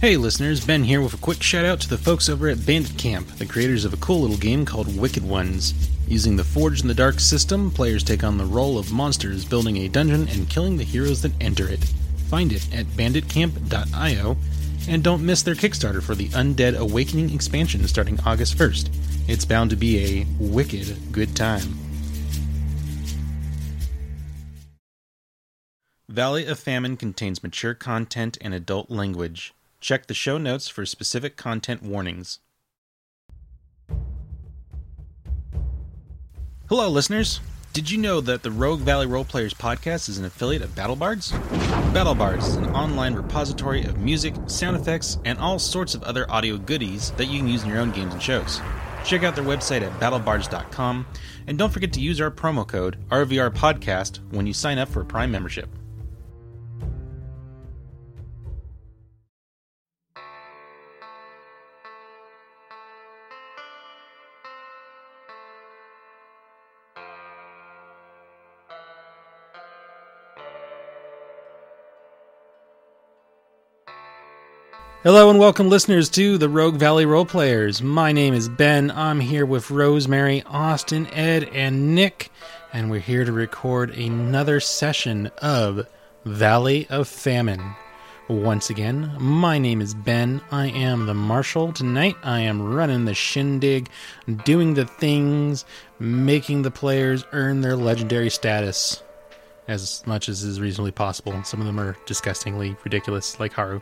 Hey listeners, Ben here with a quick shout out to the folks over at Bandit Camp, the creators of a cool little game called Wicked Ones. Using the Forged in the Dark system, players take on the role of monsters building a dungeon and killing the heroes that enter it. Find it at banditcamp.io and don't miss their Kickstarter for the Undead Awakening expansion starting August 1st. It's bound to be a wicked good time. Valley of Famine contains mature content and adult language. Check the show notes for specific content warnings. Hello, listeners. Did you know that the Rogue Valley Roleplayers podcast is an affiliate of BattleBards? BattleBards is an online repository of music, sound effects, and all sorts of other audio goodies that you can use in your own games and shows. Check out their website at battlebards.com, and don't forget to use our promo code RVR Podcast when you sign up for a Prime membership. Hello and welcome, listeners, to the Rogue Valley Roleplayers. My name is Ben. I'm here with Rosemary, Austin, Ed, and Nick, and we're here to record another session of Valley of Famine. Once again, my name is Ben. I am the Marshal. Tonight, I am running the shindig, doing the things, making the players earn their legendary status as much as is reasonably possible. Some of them are disgustingly ridiculous, like Haru.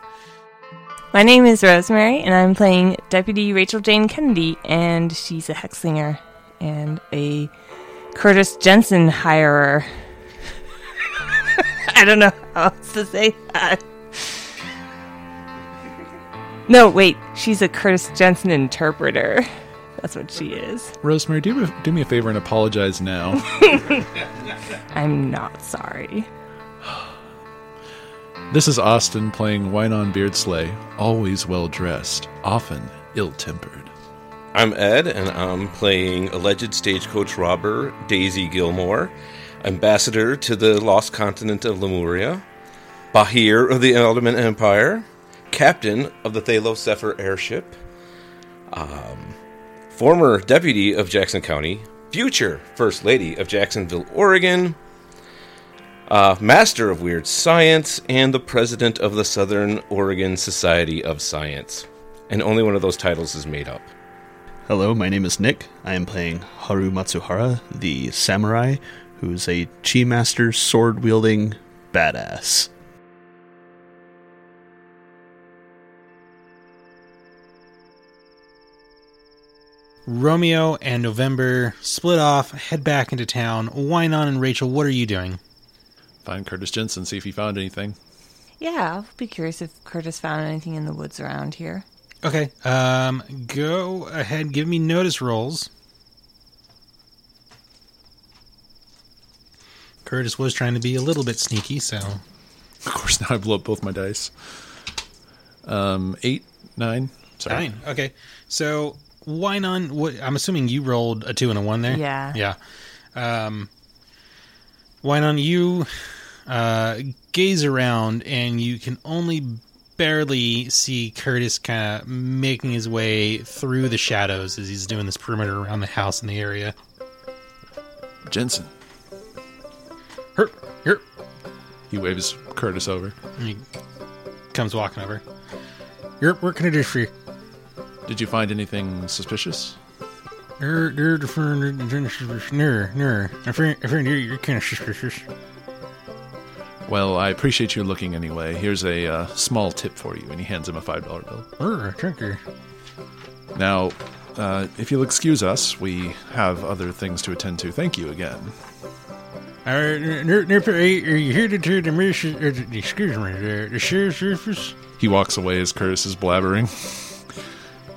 My name is Rosemary, and I'm playing Deputy Rachel Jane Kennedy, and she's a Hexlinger and a Curtis Jensen hirer. I don't know how else to say that. No, wait, she's a Curtis Jensen interpreter. That's what she is. Rosemary, do, do me a favor and apologize now. I'm not sorry. This is Austin playing Wynon Beard Slay, always well dressed, often ill tempered. I'm Ed, and I'm playing alleged stagecoach robber Daisy Gilmore, ambassador to the lost continent of Lemuria, Bahir of the Elderman Empire, captain of the Thalos airship, um, former deputy of Jackson County, future first lady of Jacksonville, Oregon, uh, master of weird science, and the president of the Southern Oregon Society of Science. And only one of those titles is made up. Hello, my name is Nick. I am playing Haru Matsuhara, the samurai, who's a chi master sword wielding badass. Romeo and November split off, head back into town. Wynon and Rachel, what are you doing? Find Curtis Jensen, see if he found anything. Yeah, I'll be curious if Curtis found anything in the woods around here. Okay, um, go ahead, give me notice rolls. Curtis was trying to be a little bit sneaky, so Of course, now I blew up both my dice. Um, eight, nine. Sorry. nine. Okay, so why not? What I'm assuming you rolled a two and a one there. Yeah. Yeah. Um, Wynon you. Uh, gaze around, and you can only barely see Curtis kind of making his way through the shadows as he's doing this perimeter around the house in the area. Jensen. Her, her. He waves Curtis over. And he comes walking over. You're, what can I do for you? Did you find anything suspicious? You're kind of suspicious. Well, I appreciate you looking anyway. Here's a uh, small tip for you, and he hands him a $5 bill. Thank you. Now, uh, if you'll excuse us, we have other things to attend to. Thank you again. Are you here to do the mission? Excuse me, the, the sheriff's office? He walks away as Curtis is blabbering.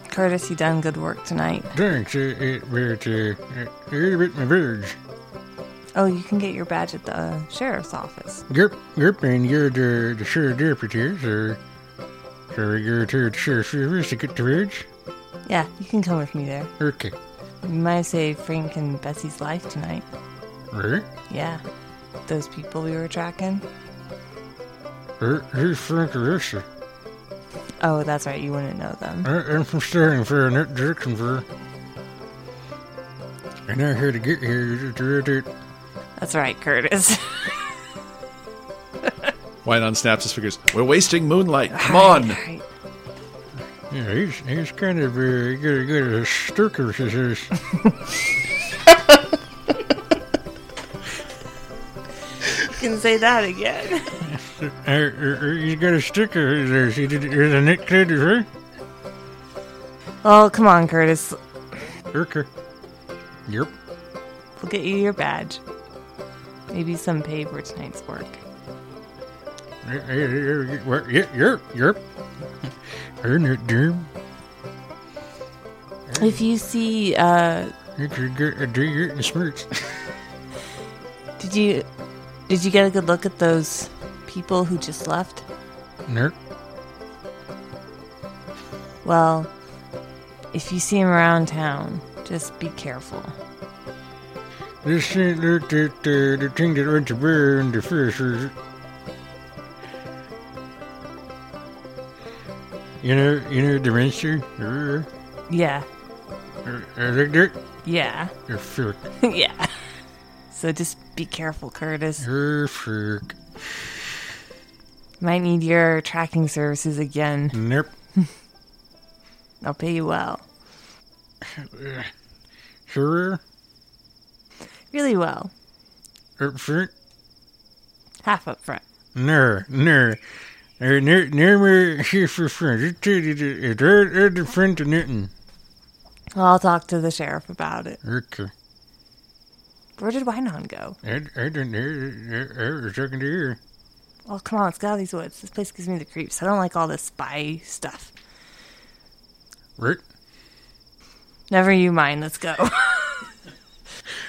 Curtis, you done good work tonight. Thanks, uh, it, but, uh, you're a bit my verge. Oh, you can get your badge at the sheriff's office. Yerp, yerp, and you're the, the sheriff deputies, or, you're to the sheriff's office to get the verge? Yeah, you can come with me there. Okay. You might save Frank and Bessie's life tonight. Right? Yeah. Those people we were tracking. Er, Who's Frank Arista? Oh, that's right. You wouldn't know them. I- I'm from Sterling for a nerd direction for. And I'm here to get here. That's right, Curtis. Wynon snaps his fingers. We're wasting moonlight. Come on. Right. Yeah, he's he's kind of uh, good, good at stirker, she says. You can say that again. Uh, uh, uh, he's got a sticker there. See, did- here's a Nick Kid, right? Oh, come on, Curtis. Urker. Yep. We'll get you your badge. Maybe some pay for tonight's work. If you see, uh, You could a dig did you did you get a good look at those people who just left? Nerp. Well, if you see them around town, just be careful. The thing that went to bear and the fish, is it? You know, you know the monster? Er, Yeah, er, er, like that? yeah, yeah. So just be careful, Curtis. Er, fuck. Might need your tracking services again. Nerp. I'll pay you well. Sure. Really well. Er, up front? Half up front. Ner, ner. Er, ner, ner, mer, here for friends. It's a, it's a, it's a friend to Newton. Well, I'll talk to the sheriff about it. Er, okay. Where did Wynon go? I, I don't know. I was talking to you. Oh, come on, let's get out of these woods. This place gives me the creeps. I don't like all this spy stuff. Rick? Never you mind. Let's go.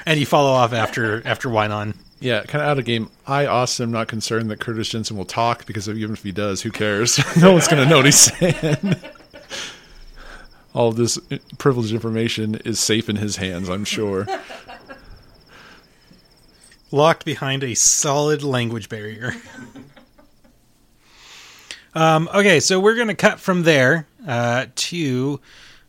And you follow off after after Wynon. Yeah, kind of out of game. I, Austin, am not concerned that Curtis Jensen will talk because even if he does, who cares? no one's going to know what he's saying. All of this privileged information is safe in his hands, I'm sure. Locked behind a solid language barrier. um, okay, so we're going to cut from there uh, to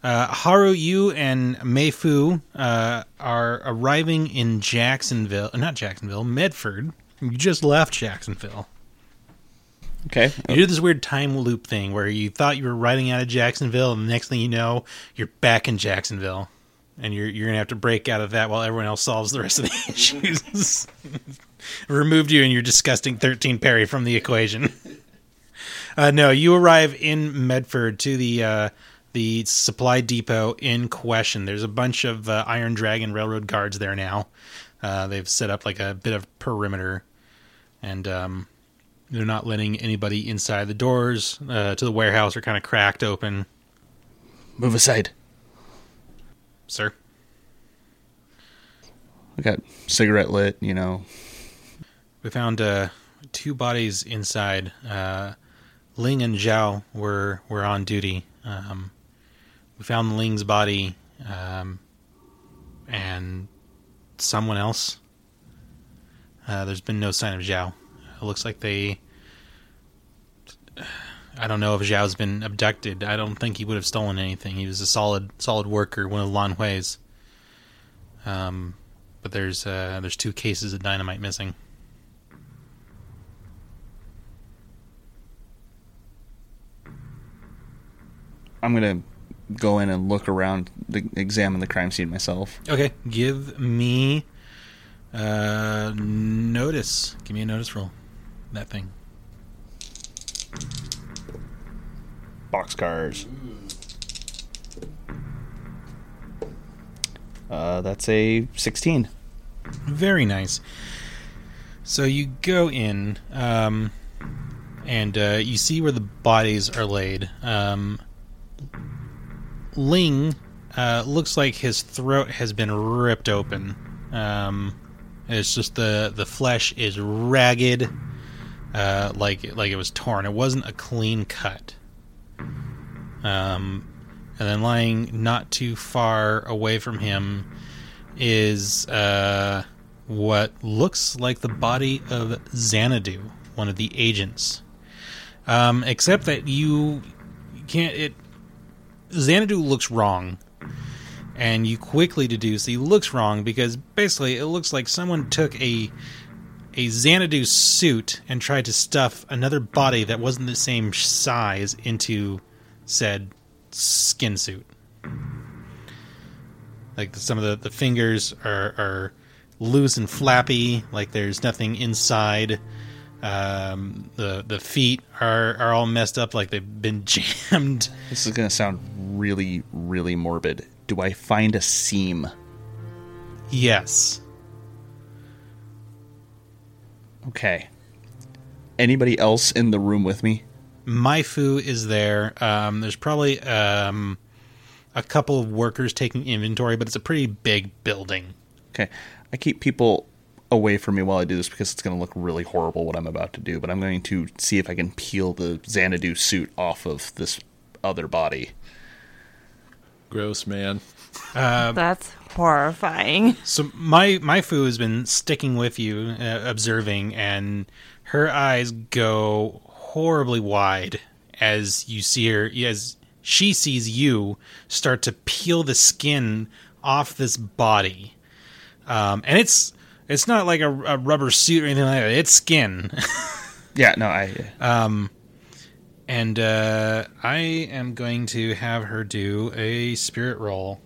uh, Haru, you and Meifu uh, are arriving in Jacksonville. Not Jacksonville, Medford. You just left Jacksonville. Okay. You do this weird time loop thing where you thought you were riding out of Jacksonville, and the next thing you know, you're back in Jacksonville, and you're you're gonna have to break out of that while everyone else solves the rest of the issues. Removed you and your disgusting thirteen Perry from the equation. Uh, no, you arrive in Medford to the uh, the supply depot in question. There's a bunch of uh, Iron Dragon Railroad guards there now. Uh, they've set up like a bit of perimeter, and um, they're not letting anybody inside. The doors uh, to the warehouse are kind of cracked open. Move aside. Sir, I got cigarette lit, you know. we found uh, two bodies inside. Uh, Ling and Zhao were were on duty. Um, we found Ling's body, um, and someone else. Uh, there's been no sign of Zhao. It looks like they. I don't know if Zhao's been abducted. I don't think he would have stolen anything. He was a solid, solid worker, one of Lan Hui's. Um, but there's uh, there's two cases of dynamite missing. I'm gonna go in and look around, the, examine the crime scene myself. Okay, give me uh notice. Give me a notice roll. That thing. Boxcars. Uh, that's a 16. Very nice. So you go in, um, and uh, you see where the bodies are laid. Um, Ling uh, looks like his throat has been ripped open. Um, it's just the the flesh is ragged, uh, like like it was torn. It wasn't a clean cut. Um, and then lying not too far away from him is uh, what looks like the body of Xanadu, one of the agents. Um, except that you can't. It Xanadu looks wrong, and you quickly deduce he looks wrong because basically it looks like someone took a a Xanadu suit and tried to stuff another body that wasn't the same size into said skin suit. Like some of the, the fingers are, are loose and flappy, like there's nothing inside. Um, the the feet are, are all messed up, like they've been jammed. This is going to sound really, really morbid. Do I find a seam? Yes. Okay. Anybody else in the room with me? Maifu is there. Um, there's probably um, a couple of workers taking inventory, but it's a pretty big building. Okay. I keep people away from me while I do this because it's going to look really horrible what I'm about to do, but I'm going to see if I can peel the Xanadu suit off of this other body. Gross, man. That's horrifying. So my my foo has been sticking with you, uh, observing, and her eyes go horribly wide as you see her as she sees you start to peel the skin off this body, um, and it's it's not like a, a rubber suit or anything like that. It's skin, Yeah, no, I um and uh, I am going to have her do a spirit roll.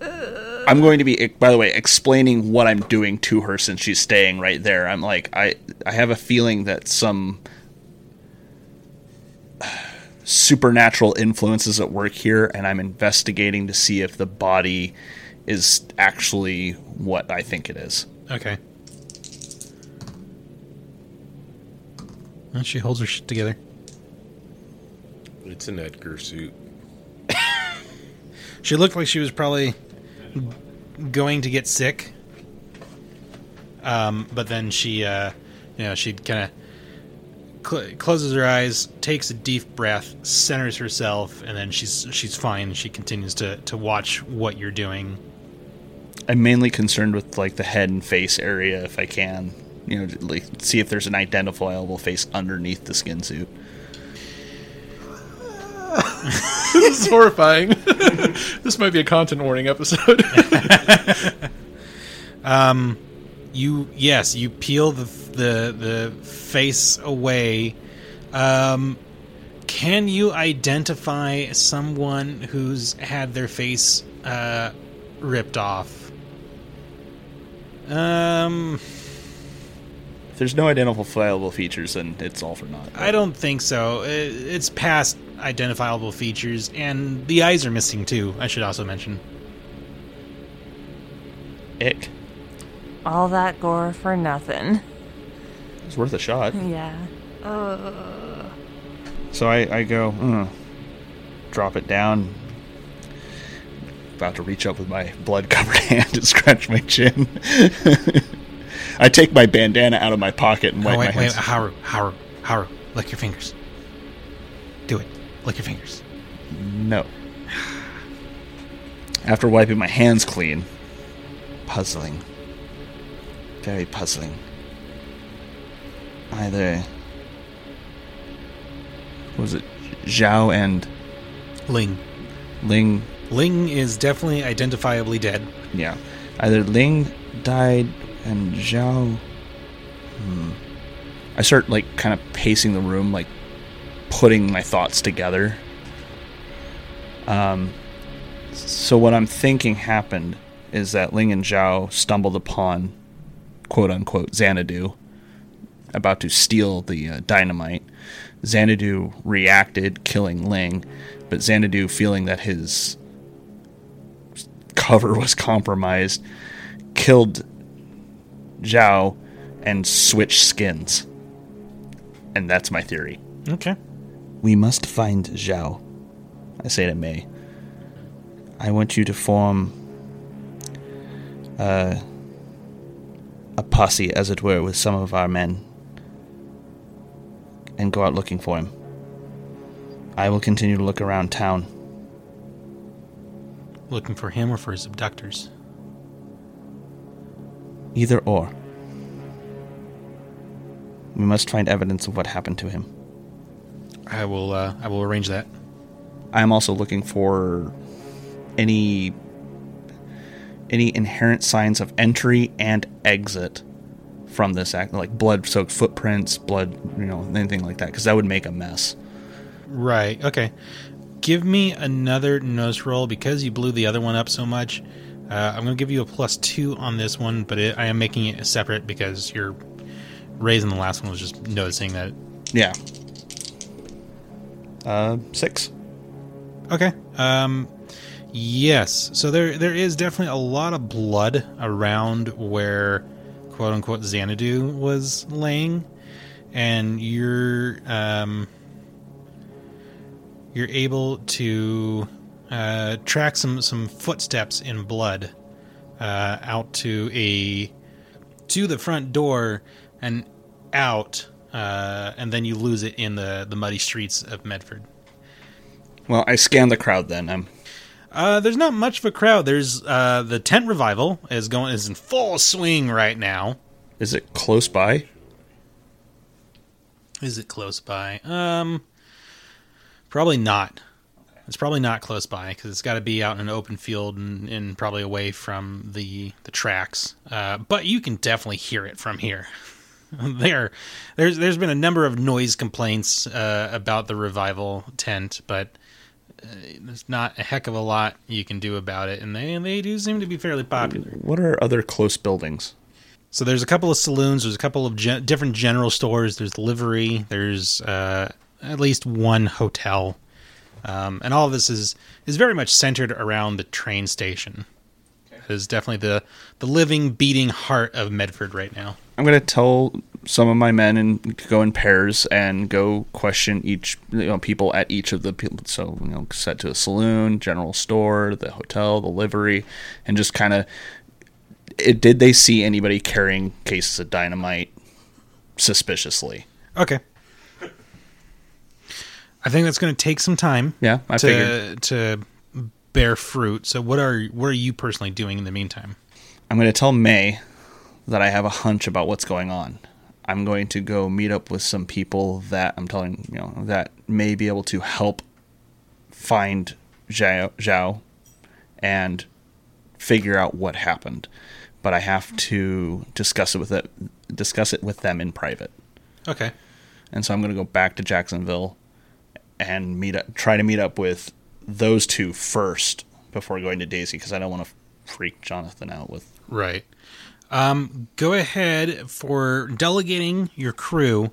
I'm going to be by the way explaining what I'm doing to her since she's staying right there. I'm like I I have a feeling that some supernatural influences at work here and I'm investigating to see if the body is actually what I think it is. Okay. And she holds her shit together. It's an Edgar suit. She looked like she was probably going to get sick. Um, but then she, uh, you know, she kind of cl- closes her eyes, takes a deep breath, centers herself, and then she's she's fine. She continues to to watch what you're doing. I'm mainly concerned with like the head and face area if I can. You know, like see if there's an identifiable face underneath the skin suit. this is horrifying. this might be a content warning episode. You yes, you peel the the the face away. Um, can you identify someone who's had their face uh, ripped off? Um, If there's no identifiable features, then it's all for naught. I don't think so. It's past identifiable features, and the eyes are missing too. I should also mention. Ick. All that gore for nothing. It's worth a shot. Yeah. So I, I go, "Mm." drop it down. About to reach up with my blood covered hand and scratch my chin. I take my bandana out of my pocket and wipe oh, wait, my wait, hands. Haru, Haru, Haru, lick your fingers. Do it. Lick your fingers. No. After wiping my hands clean, puzzling. Very puzzling. Either. Was it Zhao and Ling. Ling? Ling is definitely identifiably dead. Yeah. Either Ling died and Zhao. Hmm. I start, like, kind of pacing the room, like, putting my thoughts together. Um, so what I'm thinking happened is that Ling and Zhao stumbled upon, quote unquote, Xanadu, about to steal the uh, dynamite. Xanadu reacted, killing Ling, but Xanadu, feeling that his cover was compromised, killed Zhao and switched skins. And that's my theory. Okay. We must find Zhao. I say to May. I want you to form uh, a posse, as it were, with some of our men and go out looking for him. I will continue to look around town. Looking for him or for his abductors? Either or. We must find evidence of what happened to him. I will. Uh, I will arrange that. I am also looking for any any inherent signs of entry and exit from this act, like blood-soaked footprints, blood, you know, anything like that, because that would make a mess. Right. Okay. Give me another nose roll because you blew the other one up so much. Uh, I'm going to give you a plus two on this one, but it, I am making it separate because you're raising the last one was just noticing that. Yeah. Uh, six. Okay. Um, yes. So there there is definitely a lot of blood around where quote unquote Xanadu was laying, and you're um, you're able to uh, track some some footsteps in blood uh, out to a to the front door and out, uh, and then you lose it in the the muddy streets of Medford. Well, I scan the crowd then. I'm Uh, there's not much of a crowd. There's uh, the tent revival is going is in full swing right now. is it close by? Is it close by? Um, probably not. It's probably not close by because it's got to be out in an open field and, and probably away from the the tracks. Uh, but you can definitely hear it from here. there, there's there's been a number of noise complaints uh, about the revival tent, but uh, there's not a heck of a lot you can do about it, and they they do seem to be fairly popular. What are other close buildings? So there's a couple of saloons. There's a couple of gen- different general stores. There's livery. There's uh, at least one hotel, um, and all of this is is very much centered around the train station. It is definitely the the living, beating heart of Medford right now. I'm gonna tell some of my men and go in pairs and go question each you know people at each of the people. So you know, set to a saloon, general store, the hotel, the livery, and just kind of. It, did they see anybody carrying cases of dynamite suspiciously? Okay. I think that's going to take some time. Yeah, I to figured. to bear fruit. So what are what are you personally doing in the meantime? I'm going to tell May that I have a hunch about what's going on. I'm going to go meet up with some people that I'm telling you know that may be able to help find Zhao, Zhao and figure out what happened. But I have to discuss it with it, discuss it with them in private. Okay. And so I'm going to go back to Jacksonville and meet up, try to meet up with those two first before going to Daisy because I don't want to freak Jonathan out with Right. Um, go ahead for delegating your crew.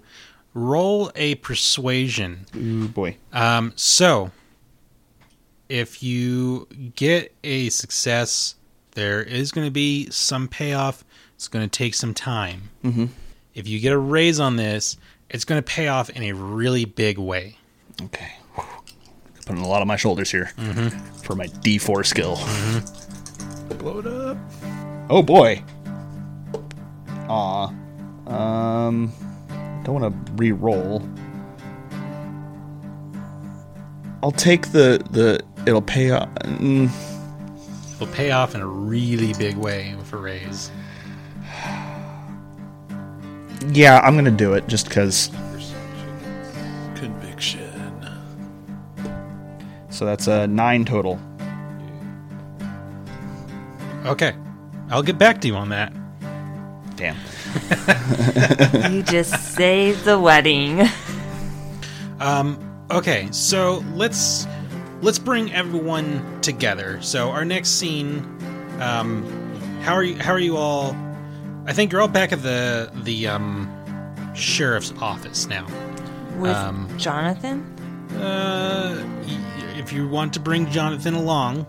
Roll a persuasion. Ooh boy. Um, so, if you get a success, there is going to be some payoff. It's going to take some time. Mhm. If you get a raise on this, it's going to pay off in a really big way. Okay. Putting a lot on my shoulders here for my D4 skill. Blow it up. Oh boy. Aw. Um. Don't want to re-roll. I'll take the the. It'll pay off. Mm, It'll pay off in a really big way with a raise. yeah, I'm gonna do it just because. So that's a nine total. Okay. I'll get back to you on that. Damn. You just saved the wedding. Um, Okay, so let's let's bring everyone together. So our next scene, um, how are you? How are you all? I think you're all back at the the um, sheriff's office now. With Um, Jonathan? Uh, y- if you want to bring Jonathan along,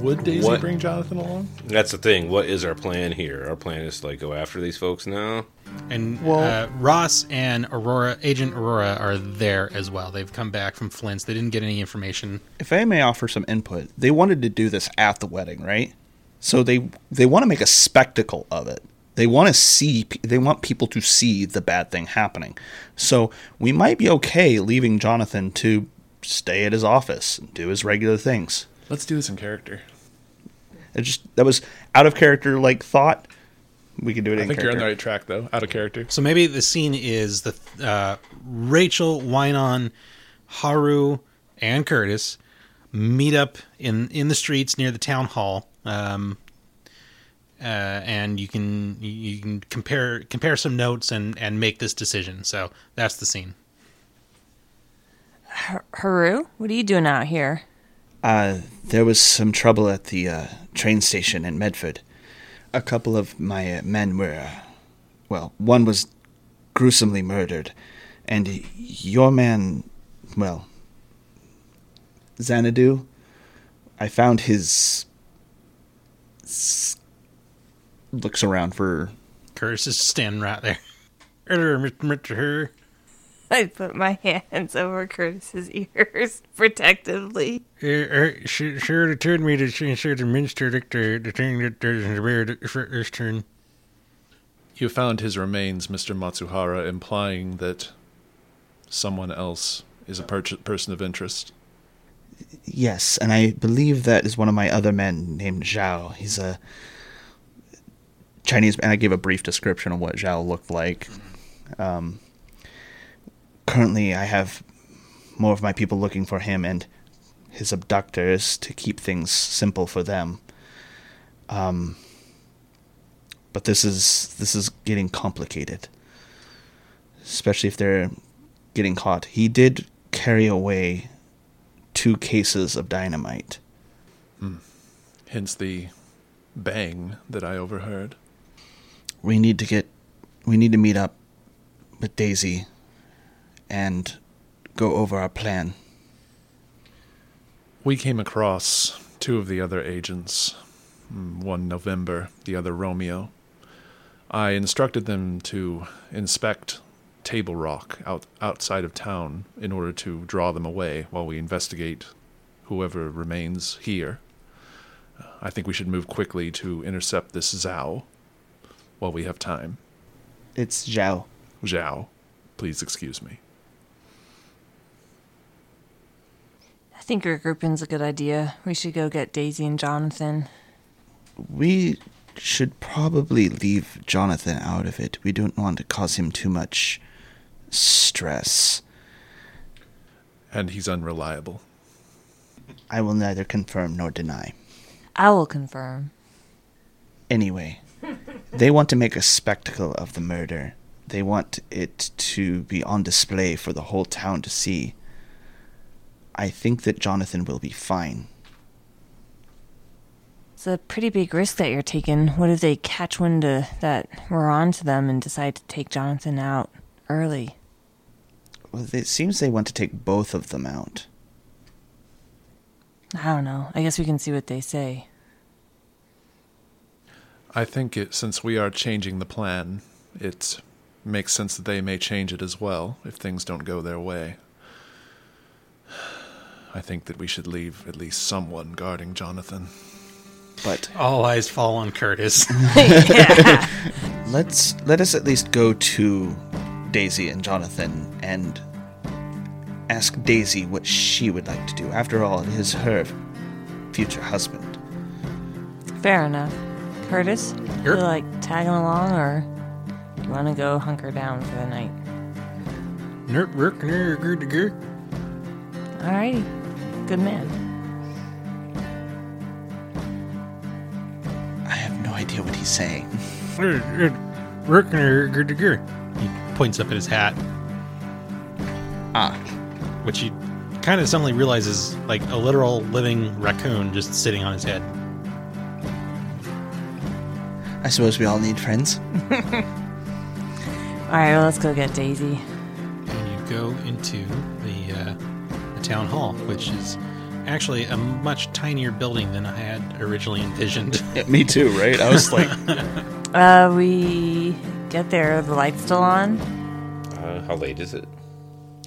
Would Daisy What? bring Jonathan along? That's the thing. What is our plan here? Our plan is to like go after these folks now. and Well- uh, Ross and Aurora, Agent Aurora, are there as well. They've come back from Flint's. They didn't get any information. If I may offer some input, they wanted to do this at the wedding, right? So they they want to make a spectacle of it. They want to see they want people to see the bad thing happening. So we might be okay leaving Jonathan to stay at his office and do his regular things. Let's do this in character. It just that was out of character like thought, We can do it I in think you're on the right track, though. Out of character. So maybe the scene is the uh, Rachel, Wynon, Haru, and Curtis meet up in in the streets near the town hall, um, uh, and you can you can compare compare some notes and and make this decision. So that's the scene. Haru, what are you doing out here? Uh, there was some trouble at the uh, train station in Medford. A couple of my uh, men were, uh, well, one was gruesomely murdered, and your man, well, Xanadu, I found his. s- Looks around for. Curtis is standing right there. Mr. I put my hands over Curtis's ears protectively. Sure, sure, to turn me to sure the minister dictator, the thing that there's this turn. You found his remains, Mr. Matsuhara, implying that someone else is a per- person of interest. Yes, and I believe that is one of my other men named Zhao. He's a Chinese, and I gave a brief description of what Zhao looked like. Um, currently, I have more of my people looking for him and his abductors to keep things simple for them. Um, but this is this is getting complicated, especially if they're getting caught. He did carry away two cases of dynamite. Hence the bang that I overheard. We need to get we need to meet up with Daisy and go over our plan. We came across two of the other agents, mm, one November, the other Romeo. I instructed them to inspect Table Rock out, outside of town in order to draw them away while we investigate whoever remains here. I think we should move quickly to intercept this Zhao while we have time. It's Zhao. Zhao, please excuse me. I think regrouping's a good idea. We should go get Daisy and Jonathan. We should probably leave Jonathan out of it. We don't want to cause him too much stress. And he's unreliable. I will neither confirm nor deny. I will confirm. Anyway, they want to make a spectacle of the murder. They want it to be on display for the whole town to see. I think that Jonathan will be fine. It's a pretty big risk that you're taking. What if they catch wind of that we're on to them and decide to take Jonathan out early? Well, it seems they want to take both of them out. I don't know. I guess we can see what they say. I think it, since we are changing the plan, it makes sense that they may change it as well if things don't go their way. I think that we should leave at least someone guarding Jonathan. But All eyes fall on Curtis. let's let us at least go to Daisy and Jonathan and ask Daisy what she would like to do. After all, it is her future husband. Fair enough. Curtis, you Yep. like tagging along or you want to go hunker down for the night? Nerp, rurk, ner, gur, de, gur. Alrighty. Good man. I have no idea what he's saying. Rurk, ner, gur, de, gur. He points up at his hat, Ah, which he kind of suddenly realizes like a literal living raccoon just sitting on his head. I suppose we all need friends. Alright, well, let's go get Daisy. and you go into the, the town hall, which is actually a much tinier building than I had originally envisioned. me too, right? I was like, Uh, we get there. The light's still on. Uh, how late is it?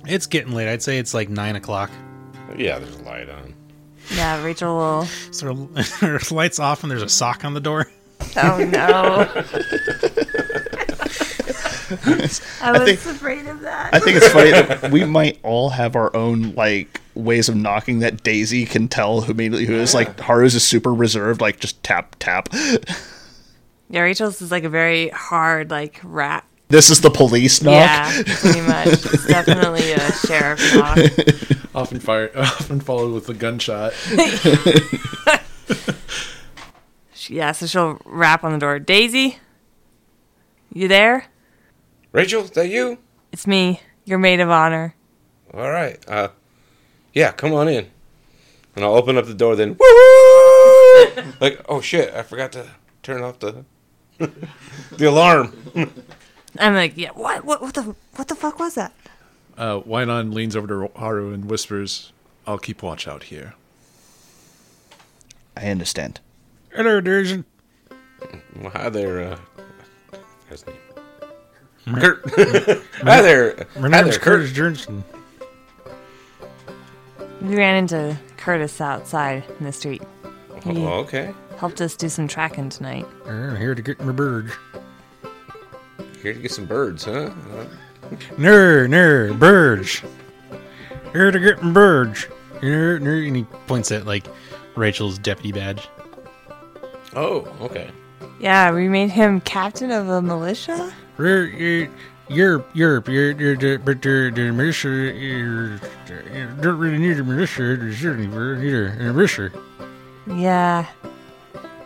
it's getting late. I'd say it's like nine o'clock. Yeah, there's a light on. Yeah, Rachel will. So her lights off, and there's a sock on the door. Oh no! I was think- afraid of that. I think it's funny that we might all have our own like ways of knocking that Daisy can tell who immediately who is like Haru's is super reserved, like just tap tap. Yeah, Rachel's is like a very hard, like rap. This is the police knock. Yeah, pretty much. It's definitely a sheriff knock. Often fire, often followed with a gunshot. Yeah, so she'll rap on the door. Daisy, you there? Rachel, is that you? It's me, your maid of honor. All right. Uh, yeah, come on in. And I'll open up the door. Then, woo! like, oh shit! I forgot to turn off the the alarm. I'm like, yeah, what, what, what the, what the fuck was that? Uh, Wynon leans over to Haru and whispers, "I'll keep watch out here." I understand. Hello, Durson. Well, hi there. Uh, his name. Kurt. hi there. My Hi name's there, Curtis Johnson. We ran into Curtis outside in the street. He Oh, okay. helped us do some tracking tonight. I'm here to get my birds. Here to get some birds, huh? Uh, Ner, ner, birds. Here to get my birds. Ner, ner, and he points at like Rachel's deputy badge. oh, okay. Yeah, we made him captain of a militia. You're, you're, the- but the the militia, you're, don't really need a militia, certainly need a militia. Yeah.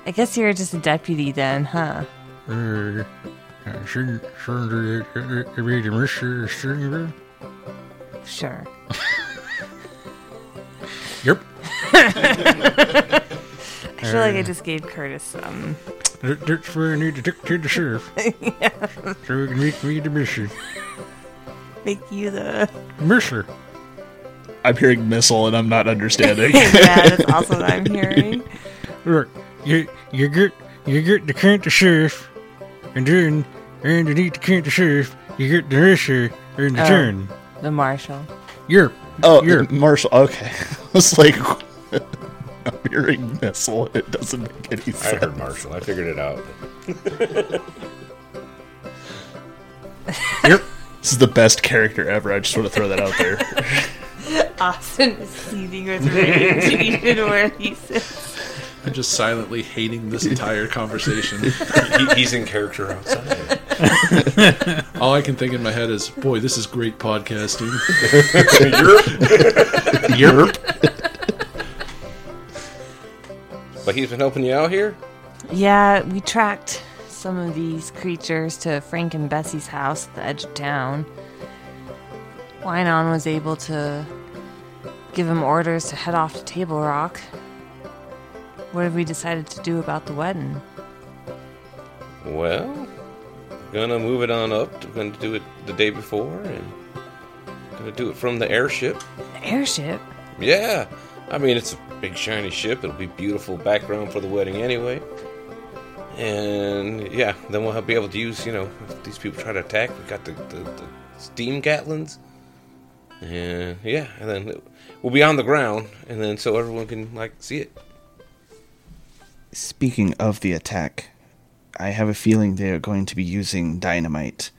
I guess you're just a deputy then, huh? Uh, uh, shouldn't, shouldn't there be a militia, certainly. Sure. Yep. I feel like I just gave Curtis some. That- That's where I need to take to the sheriff. yeah. So we can make me the mission. Make you the. Mercer. I'm hearing missile and I'm not understanding. yeah, that's also what I'm hearing. Look, you you get you get the county sheriff, and then underneath the county sheriff, you get the Mercer in the Oh. turn. The marshal. You're oh, You're- Marshall. Okay. I was like, I'm hearing missile. It doesn't make any sense. I sense. heard Marshall. I figured it out. you're This is the best character ever. I just want to throw that out there. Austin is seething with rage even where he sits. I'm just silently hating this entire conversation. he, he's in character outside. All I can think in my head is, "Boy, this is great podcasting." you're But he's been helping you out here? Yeah, we tracked some of these creatures to Frank and Bessie's house at the edge of town. Wynon was able to give him orders to head off to Table Rock. What have we decided to do about the wedding? Well, gonna move it on up. We're gonna do it the day before, and gonna do it from the airship. The airship? Yeah, I mean it's a big shiny ship. It'll be beautiful background for the wedding anyway. And yeah, then we'll be able to use. You know, if these people try to attack, we've got the, the, the steam Gatlings. And yeah, and then we'll be on the ground, and then so everyone can like see it. Speaking of the attack, I have a feeling they are going to be using dynamite.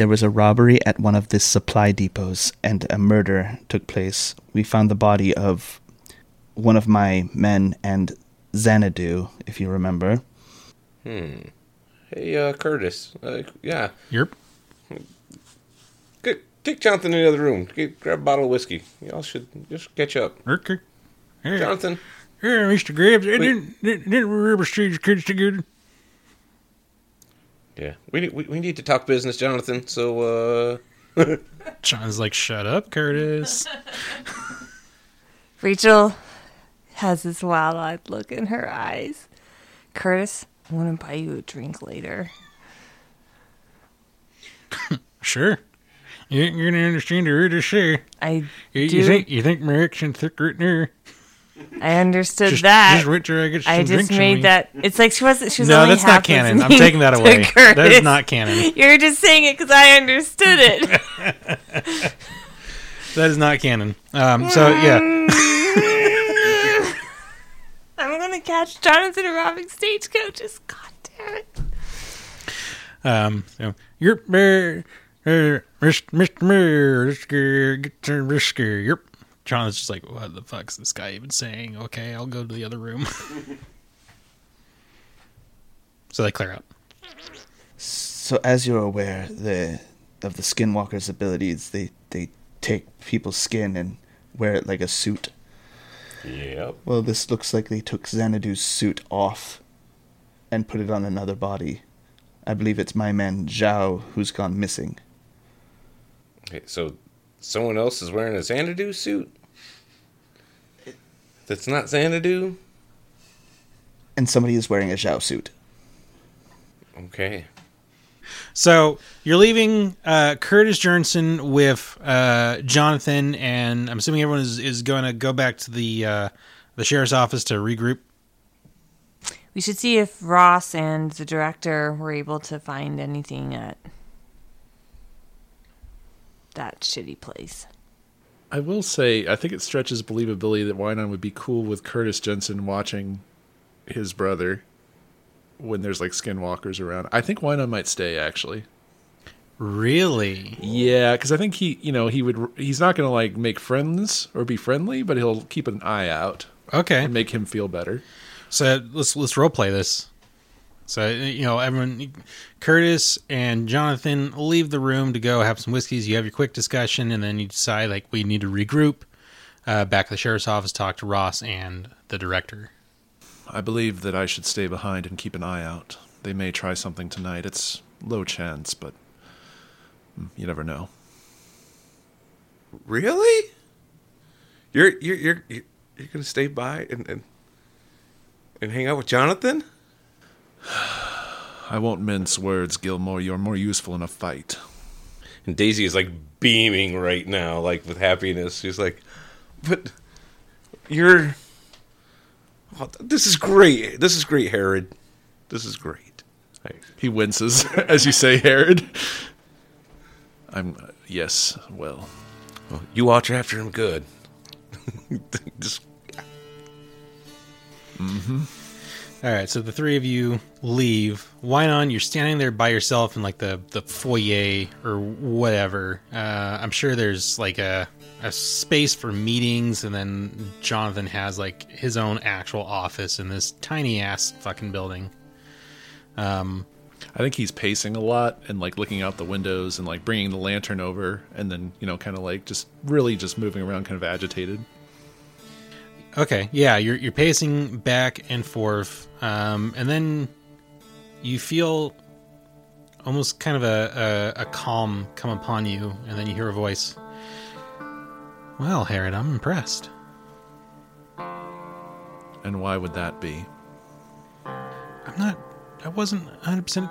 There was a robbery at one of the supply depots and a murder took place. We found the body of one of my men and Xanadu, if you remember. Hmm. Hey, uh, Curtis. Uh, yeah, you're Get, take Jonathan in the other room. Get, grab a bottle of whiskey. Y'all should just catch up. okay. Hey, Jonathan. hey, Mr. Graves, I didn't didn't didn't we ever see your kids together? Yeah, we, we we need to talk business, Jonathan. So, uh, John's like, shut up, Curtis. Rachel has this wild eyed look in her eyes. Curtis, I want to buy you a drink later. Sure. You ain't gonna understand a word I say. I You, do. you think you think my accent's thick right there? I understood Just, that. just I I just made me. that. It's like she wasn't. She was No, that's not canon. I'm taking that away. That is not canon. You're just saying it because I understood it. That is not canon. Um, so yeah, I'm gonna catch Jonathan robbing stagecoaches. God damn it! um, so you're Mr. Mr. Mayor. Let's go get some whiskey. Yep. John is just like, what the fuck's this guy even saying? Okay, I'll go to the other room. So they clear up. So as you're aware, the of the skinwalker's abilities, they they take people's skin and wear it like a suit. Yep. Well, this looks like they took Xanadu's suit off and put it on another body. I believe it's my man Zhao who's gone missing. Okay, so someone else is wearing a Xanadu suit? That's not Xanadu? And somebody is wearing a Zhao suit. Okay. So you're leaving uh, Curtis Jensen with uh, Jonathan, and I'm assuming everyone is, is going to go back to the uh, the sheriff's office to regroup. We should see if Ross and the director were able to find anything at that shitty place. I will say, I think it stretches believability that Wynon would be cool with Curtis Jensen watching his brother when there's like skinwalkers around. I think Wynon might stay actually. Really? Yeah, because I think he, you know, he would. He's not going to like make friends or be friendly, but he'll keep an eye out Okay. and make him feel better. So let's let's role play this. So you know, everyone, Curtis and Jonathan leave the room to go have some whiskeys. You have your quick discussion, and then you decide like we need to regroup. Uh, back at the sheriff's office, talk to Ross and the director. I believe that I should stay behind and keep an eye out. They may try something tonight. It's low chance, but mm, you never know. Really? You're you're you're you're, you're gonna stay by and, and and hang out with Jonathan? I won't mince words, Gilmore. You're more useful in a fight. And Daisy is like beaming right now, like with happiness. She's like, "But you're oh, this is great. This is great, Herod. This is great." He winces as you say, Herod. I'm uh, yes. Well, well, you watch after him good. Just All right, so the three of you leave. Wynon, you're standing there by yourself in like the the foyer or whatever. Uh, I'm sure there's like a a space for meetings, and then Jonathan has like his own actual office in this tiny ass fucking building. Um, I think he's pacing a lot and like looking out the windows and like bringing the lantern over and then you know kind of like just really just moving around, kind of agitated. Okay, yeah, you're you're pacing back and forth, um, and then you feel almost kind of a, a a calm come upon you, and then you hear a voice. Well, Herod, I'm impressed. And why would that be? I'm not. I wasn't 100 percent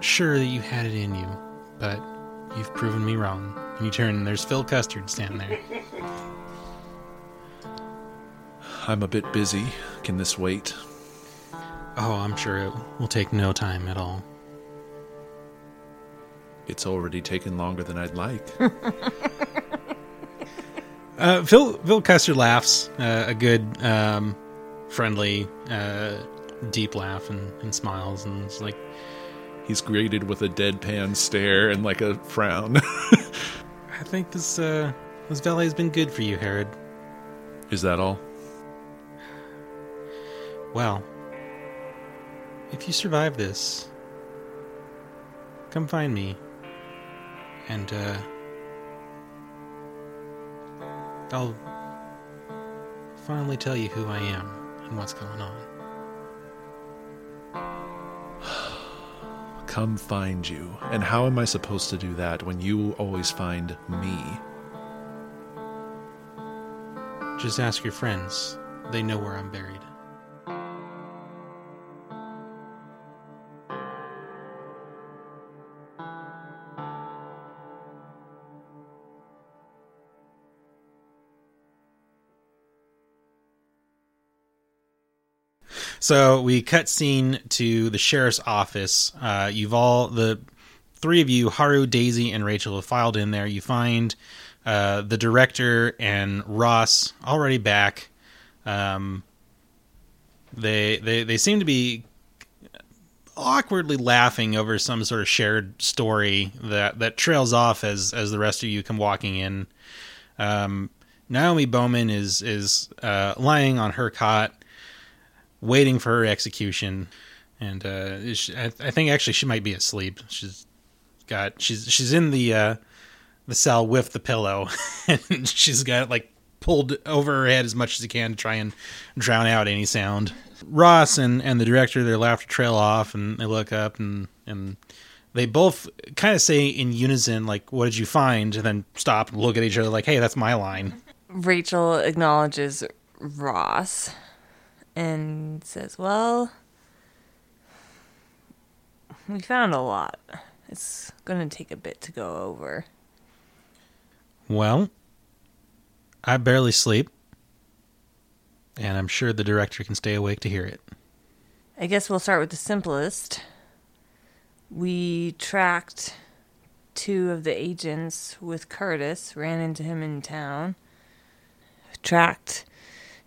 sure that you had it in you, but you've proven me wrong. And you turn, and there's Phil Custard standing there. I'm a bit busy. Can this wait? Oh, I'm sure it will take no time at all. It's already taken longer than I'd like. Uh, Phil Phil Custer laughs uh, a good, um, friendly, uh, deep laugh and, and smiles and it's like, He's greeted with a deadpan stare and like a frown. I think this uh, this valet has been good for you, Herod. Is that all? Well, if you survive this, come find me, and uh, I'll finally tell you who I am and what's going on. Come find you. And how am I supposed to do that when you always find me? Just ask your friends; they know where I'm buried. So we cut scene to the sheriff's office. Uh, you've all the three of you, Haru, Daisy, and Rachel, have filed in there. You find uh, the director and Ross already back. Um, they they they seem to be awkwardly laughing over some sort of shared story that that trails off as as the rest of you come walking in. Um, Naomi Bowman is is uh, lying on her cot, waiting for her execution, and uh, she, I, I think actually she might be asleep. She's got she's she's in the uh, the cell with the pillow, and she's got it like pulled over her head as much as he can to try and drown out any sound. Ross and, and the director, their laughter trail off, and they look up and and they both kind of say in unison, like, "What did you find?" and then stop and look at each other, like, "Hey, that's my line." Rachel acknowledges Ross and says, Well, we found a lot. It's going to take a bit to go over. Well, I barely sleep, and I'm sure the director can stay awake to hear it. I guess we'll start with the simplest. We tracked two of the agents with Curtis, ran into him in town. Tracked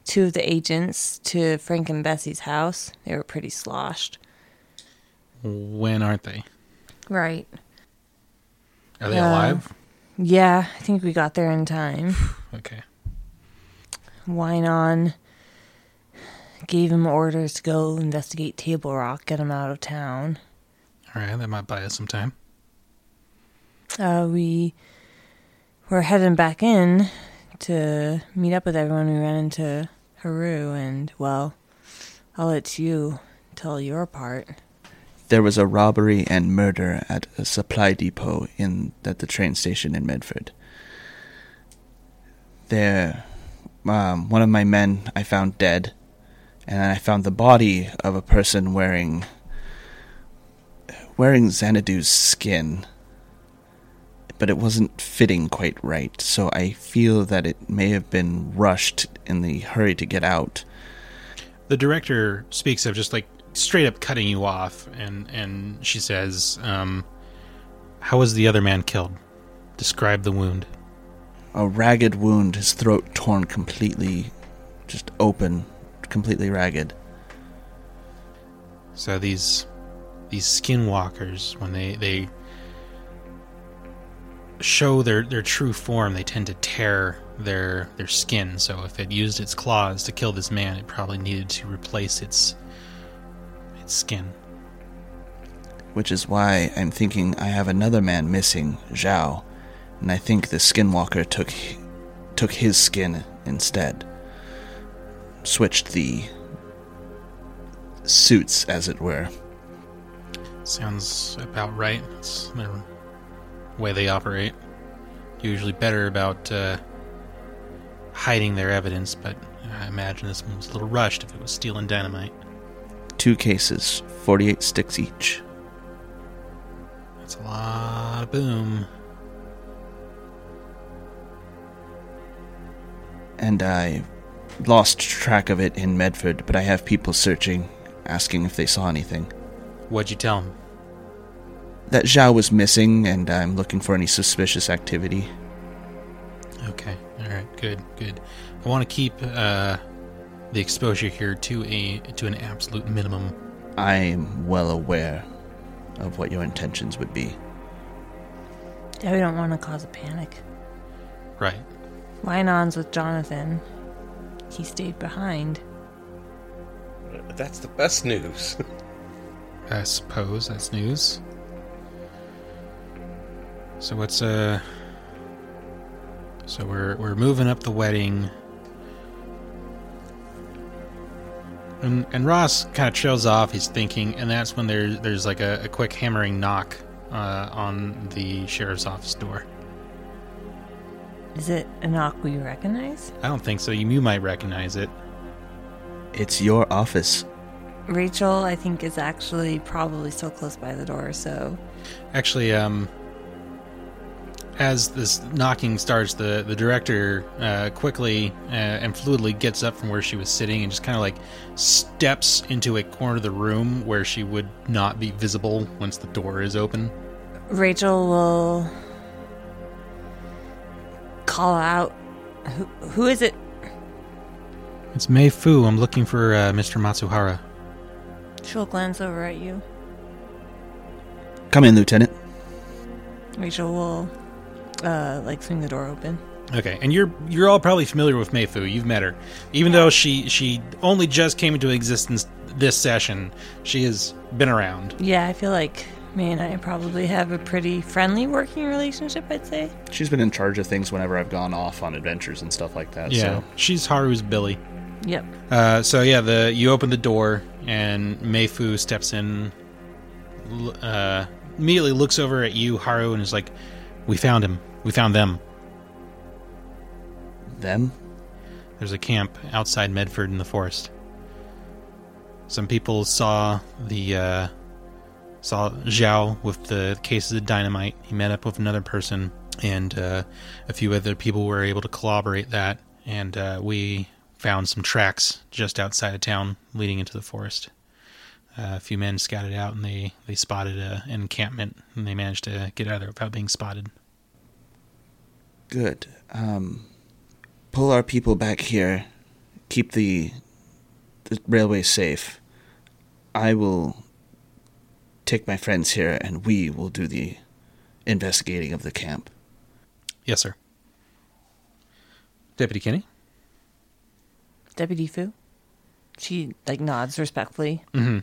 two of the agents to Frank and Bessie's house. They were pretty sloshed. When aren't they? Right. Are they Uh, alive? Yeah, I think we got there in time. Okay. Wynon gave him orders to go investigate Table Rock, get him out of town. All right, that might buy us some time. Uh, we were heading back in to meet up with everyone. We ran into Haru, and well, I'll let you tell your part. There was a robbery and murder at a supply depot in at the train station in Medford. There, um, one of my men I found dead, and I found the body of a person wearing wearing Xanadu's skin, but it wasn't fitting quite right. So I feel that it may have been rushed in the hurry to get out. The director speaks of just like straight up cutting you off, and and she says, um, "How was the other man killed? Describe the wound." a ragged wound, his throat torn completely, just open, completely ragged. So these these skinwalkers, when they they show their their true form, they tend to tear their their skin. So if it used its claws to kill this man, it probably needed to replace its its skin. Which is why I'm thinking I have another man missing, Zhao, and I think the skinwalker took took his skin instead. Switched the suits, as it were. Sounds about right. It's their way they operate. Usually better about uh, hiding their evidence, but I imagine this one was a little rushed if it was stealing dynamite. Two cases, 48 sticks each. That's a lot of boom. And I lost track of it in Medford, but I have people searching, asking if they saw anything. What'd you tell him? That Zhao was missing, and I'm looking for any suspicious activity. Okay. All right. Good. Good. I want to keep uh, the exposure here to a to an absolute minimum. I'm well aware of what your intentions would be. Yeah, we don't want to cause a panic. Right. Wynon's with Jonathan. He stayed behind. That's the best news. I suppose that's news. So what's uh? So we're we're moving up the wedding. And, and Ross kind of trails off. He's thinking, and that's when there's there's like a, a quick hammering knock uh, on the sheriff's office door. Is it a knock we recognize? I don't think so. You, you might recognize it. It's your office. Rachel, I think, is actually probably still close by the door, so Actually, um, as this knocking starts, the the director uh, quickly uh, and fluidly gets up from where she was sitting and just kind of like steps into a corner of the room where she would not be visible once the door is open. Rachel will call out. Who, who is it? It's Mei Fu. I'm looking for uh, Mr. Matsuhara. She'll glance over at you. Come in, Lieutenant. Rachel will, uh, like, swing the door open. Okay, and you're you're all probably familiar with Mei Fu. You've met her, even though she she only just came into existence this session. She has been around. Yeah, I feel like May and I probably have a pretty friendly working relationship, I'd say. She's been in charge of things whenever I've gone off on adventures and stuff like that. Yeah, So she's Haru's Billy. Yep. Uh, so yeah, the you open the door and Mei Fu steps in. Uh, immediately looks over at you, Haru, and is like, "We found him. We found them. them? There's a camp outside Medford in the forest. Some people saw the uh, saw Zhao with the cases of dynamite. He met up with another person, and uh, a few other people were able to corroborate that. And uh, we found some tracks just outside of town leading into the forest. Uh, a few men scouted out, and they they spotted a, an encampment, and they managed to get out of there without being spotted. Good. Um, pull our people back here. Keep the the railway safe. I will take my friends here, and we will do the investigating of the camp. Yes, sir. Deputy Kenny. Deputy Fu. She like nods respectfully. Hmm.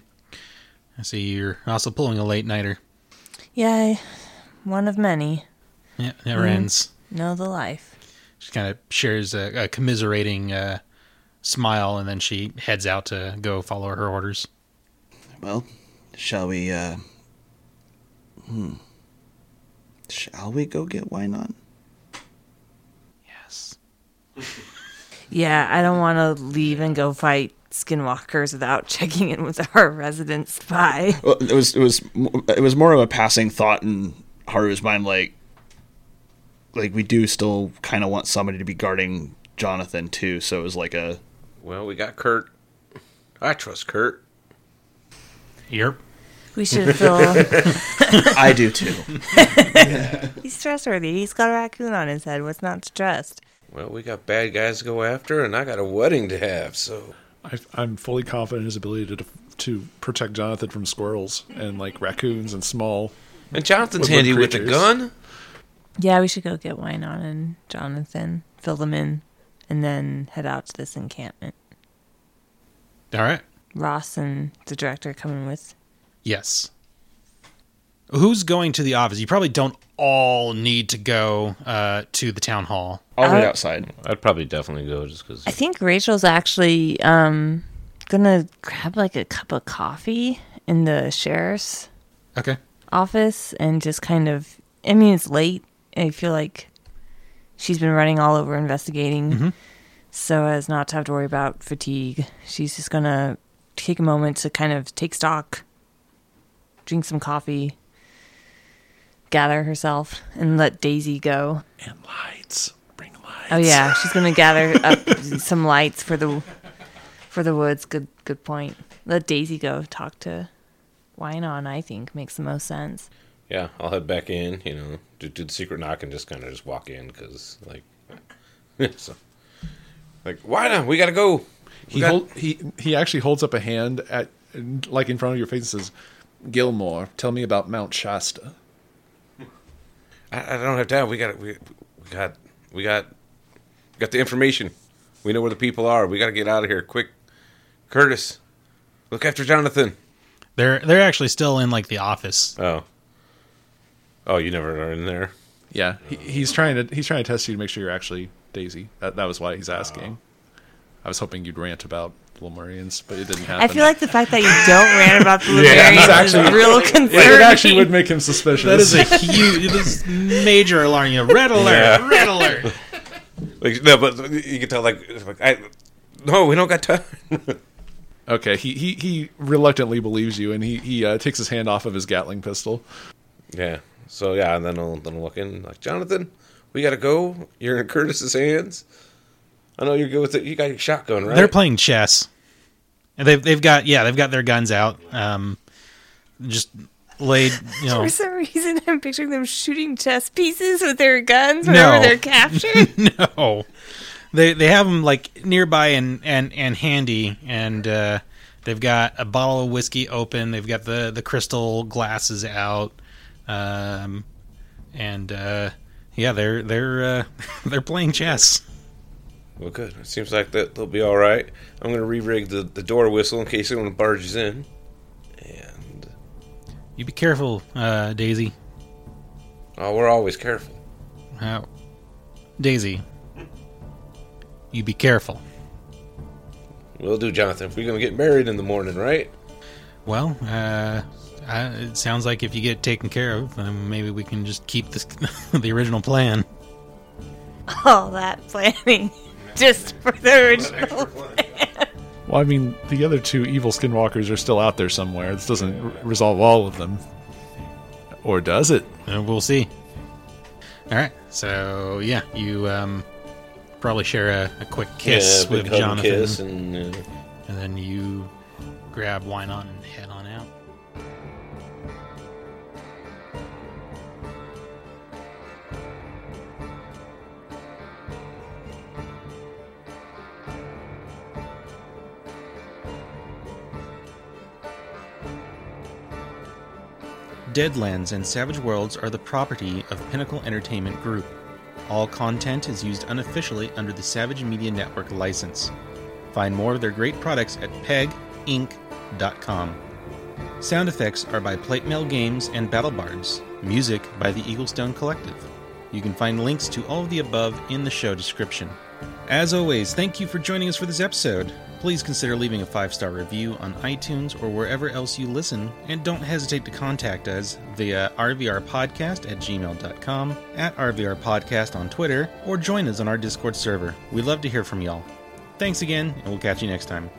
I see you're also pulling a late nighter. Yeah, one of many. Yeah, never Mhm. ends. Know the life. She kind of shares a, a commiserating uh, smile, and then she heads out to go follow her orders. Well, shall we? uh... Hmm. Shall we go get Wynon? Yes. Yeah, I don't want to leave and go fight skinwalkers without checking in with our resident spy. Well, it was it was it was more of a passing thought in Haru's mind, like like we do still kind of want somebody to be guarding Jonathan too. So it was like a Well, we got Kurt. I trust Kurt. Yep. We should feel I do too. he's trustworthy. He's got a raccoon on his head. What's not to trust? Well, we got bad guys to go after, and I got a wedding to have, so. I, I'm fully confident in his ability to to protect Jonathan from squirrels and like raccoons and small. And Jonathan's Woodland handy with a gun. Yeah, we should go get Wynon and Jonathan, fill them in, and then head out to this encampment. All right. Ross and the director coming with. Yes. Who's going to the office? You probably don't all need to go uh, to the town hall. I'll wait outside. I'd probably definitely go just because. I think Rachel's actually um gonna grab like a cup of coffee in the sheriff's Okay. office and just kind of I mean it's late. I feel like she's been running all over investigating Mhm. so as not to have to worry about fatigue. She's just gonna take a moment to kind of take stock, drink some coffee, gather herself, and let Daisy go. And lights. Bring lights. Oh yeah, she's gonna gather up some lights for the for the woods. Good good point. Let Daisy go talk to Wynon. I think makes the most sense. Yeah, I'll head back in, you know, do, do the secret knock and just kind of just walk in because, like, so, like, why not? We gotta go. We He got- hold, he he actually holds up a hand at like in front of your face and says, "Gilmore, tell me about Mount Shasta." I, I don't have time. We got we, we got we got we got the information. We know where the people are. We got to get out of here quick. Curtis, look after Jonathan. They're they're actually still in like the office. Oh, oh, you never are in there. Yeah, he, he's trying to he's trying to test you to make sure you're actually Daisy. That that was why he's asking. I was hoping you'd rant about the Lemurians, but it didn't happen. I feel like the fact that you don't rant about the Yeah, Lemurians it's actually- is real concerning. it actually would make him suspicious. That is a huge, this major alarm. You know, red alert, Yeah. red alert. Like no, but you can tell. Like, it's like I, no, we don't got time. okay. He, he he reluctantly believes you, and he he uh, takes his hand off of his Gatling pistol. yeah. So yeah, and then I'll then I'll look in like Jonathan. We gotta go. You're in Curtis's hands. I know you're good with it. You got your shotgun, right? They're playing chess. And they've they've got yeah they've got their guns out. Um, just laid you know For some reason, I'm picturing them shooting chess pieces with their guns whenever No. they're captured. no, they they have them like nearby and and and handy, and uh, they've got a bottle of whiskey open. They've got the the crystal glasses out, um, and uh, yeah, they're they're uh, they're playing chess. Well, good. It seems like that they'll be all right. I'm going to re-rig the, the door whistle in case anyone barges in. And You be careful, uh, Daisy. oh, we're always careful. How, Daisy, you be careful. We'll do, Jonathan. We're going to get married in the morning, right? Well, uh, uh, it sounds like if you get taken care of, then maybe we can just keep this the original plan. All that planning just for the original. plan. Well, I mean, the other two evil skinwalkers are still out there somewhere. This doesn't r- resolve all of them. Or does it? Uh, we'll see. All right, so yeah, you um, probably share a, a quick kiss yeah, big with Jonathan, Kiss and uh, and then you grab Wynon and head Deadlands and Savage Worlds are the property of Pinnacle Entertainment Group. All content is used unofficially under the Savage Media Network license. Find more of their great products at peginc.com. Sound effects are by Plate Mail Games and Battle Bards. Music by the Eaglestone Collective. You can find links to all of the above in the show description. As always, thank you for joining us for this episode. Please consider leaving a five star review on iTunes or wherever else you listen, and don't hesitate to contact us via rvrpodcast at gmail.com, at rvrpodcast on Twitter, or join us on our Discord server. We'd love to hear from y'all. Thanks again, and we'll catch you next time.